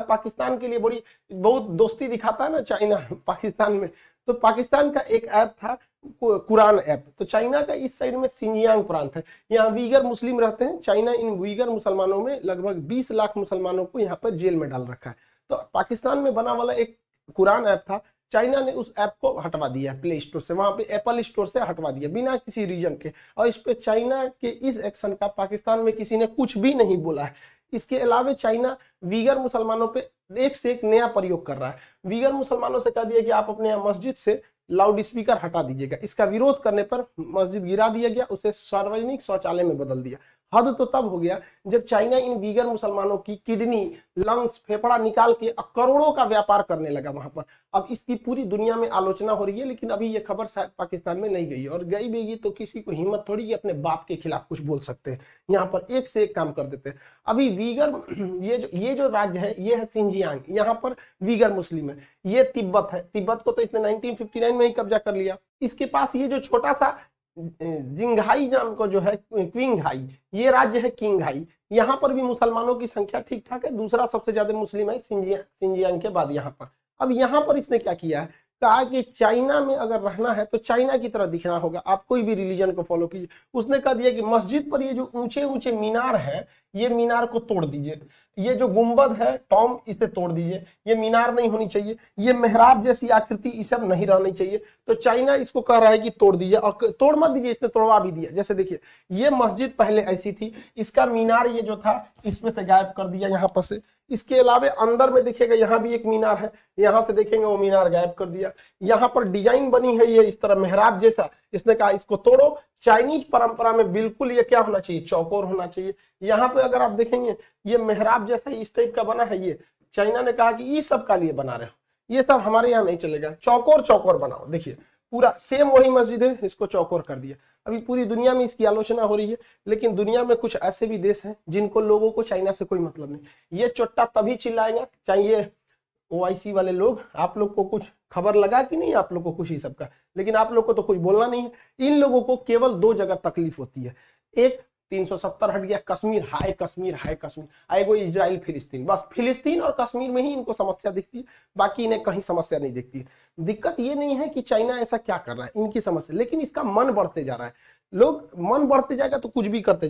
पाकिस्तान के लिए बड़ी बहुत दोस्ती दिखाता है ना चाइना, पाकिस्तान में। तो पाकिस्तान का एक ऐप था कुरान ऐप। तो चाइना का इस साइड में सिंजियांग प्रांत है यहाँ वीगर मुस्लिम रहते हैं, चाइना इन वीगर मुसलमानों में लगभग 20 लाख मुसलमानों को यहाँ पर जेल में डाल रखा है। तो पाकिस्तान में बना वाला एक कुरान ऐप था, चाइना ने उस ऐप को हटवा दिया, प्ले स्टोर से, वहाँ पे एप्पल स्टोर से हटवा दिया, बिना किसी रीजन के। और इस पे चाइना के इस एक्शन का पाकिस्तान में किसी ने कुछ भी नहीं बोला है। इसके अलावा चाइना वीगर मुसलमानों पे एक से एक नया प्रयोग कर रहा है। वीगर मुसलमानों से कह दिया कि आप अपने मस्जिद से लाउड स्पीकर हटा दीजिएगा। इसका विरोध करने पर मस्जिद गिरा दिया गया, उसे सार्वजनिक शौचालय में बदल दिया। हद तो तब हो गया जब चाइना इन बीगर मुसलमानों की किडनी लंग्स फेफड़ा निकाल के करोड़ों का व्यापार करने लगा वहाँ पर। अब इसकी पूरी दुनिया में आलोचना हो रही है, लेकिन अभी ये खबर शायद पाकिस्तान में नहीं गई और गई भी तो किसी को हिम्मत थोड़ी कि अपने बाप के खिलाफ कुछ बोल सकते हैं। यहाँ पर एक से एक काम कर देते हैं। अभी वीगर ये जो ये जो राज्य है, ये है सिंजियांग। यहाँ पर वीगर मुस्लिम है। ये तिब्बत है। तिब्बत को तो इसने 1959 में ही कब्जा कर लिया। इसके पास ये जो छोटा सा जिंघाई नाम का जो है, क्विंघाई, ये राज्य है किंगहाई यहाँ पर भी मुसलमानों की संख्या ठीक ठाक है, दूसरा सबसे ज़्यादा मुस्लिम है सिंजियांग के बाद यहाँ पर। अब यहाँ पर इसने क्या किया है? कहा कि चाइना में अगर रहना है तो चाइना की तरह दिखना होगा। आप कोई भी रिलीजन को फॉलो कीजिए। उसने कहा दिया कि मस्जिद पर ये जो ऊँचे ऊँचे मीनार है ये मीनार को तोड़ दीजिए। ये जो गुंबद है, टॉम, इसे तोड़ दीजिए। ये मीनार नहीं होनी चाहिए। ये मेहराब जैसी आकृति इस सब नहीं रहनी चाहिए। तो चाइना इसको कह रहा है कि तोड़ दीजिए और तोड़ मत दीजिए, इसने तोड़वा भी दिया। जैसे देखिए, ये मस्जिद पहले ऐसी थी। इसका मीनार ये जो था, इसमें से गायब कर दिया यहाँ पर से। इसके अलावा अंदर में देखिएगा, यहाँ भी एक मीनार है। यहाँ से देखेंगे वो मीनार गायब कर दिया। यहाँ पर डिज़ाइन बनी है ये इस तरह मेहराब जैसा। इसने कहा, इसको तोड़ो। चाइनीज़ परंपरा में बिल्कुल ये क्या होना चाहिए? चौकोर होना चाहिए। यहाँ पे अगर आप देखेंगे, ये मेहराब जैसा इस टाइप का बना है ये। चाइना ने कहा कि ये सब का लिए बना रहे हो। ये सब हमारे यहाँ नहीं चलेगा। चौकोर चौकोर बनाओ। देखिए, पूरा सेम वही मस्जिद है, इसको चौकोर कर दिया। अभी पूरी दुनिया में इसकी आलोचना हो रही है, लेकिन दुनिया में कुछ ऐसे भी देश हैं जिनको लोगों को चाइना से कोई मतलब नहीं। ये चोट्टा तभी चिल्लाएगा चाहिए ओआईसी वाले लोग, आप लोग को कुछ खबर लगा कि नहीं? आप लोग को कुछ ही सबका। लेकिन आप लोग को तो कुछ बोलना नहीं है। इन लोगों को केवल दो जगह तकलीफ़ होती है। एक 370 हट गया कश्मीर। हाय कश्मीर हाय कश्मीर। आएगो इजराइल, फिलिस्तीन। बस फिलिस्तीन और कश्मीर में ही इनको समस्या दिखती है। बाकी इन्हें कहीं समस्या नहीं दिखती दिक्कत ये नहीं है कि चाइना ऐसा क्या कर रहा है। इनकी समस्या। लेकिन इसका मन बढ़ते जा रहा है। लोग मन बढ़ते जाएगा तो कुछ भी करते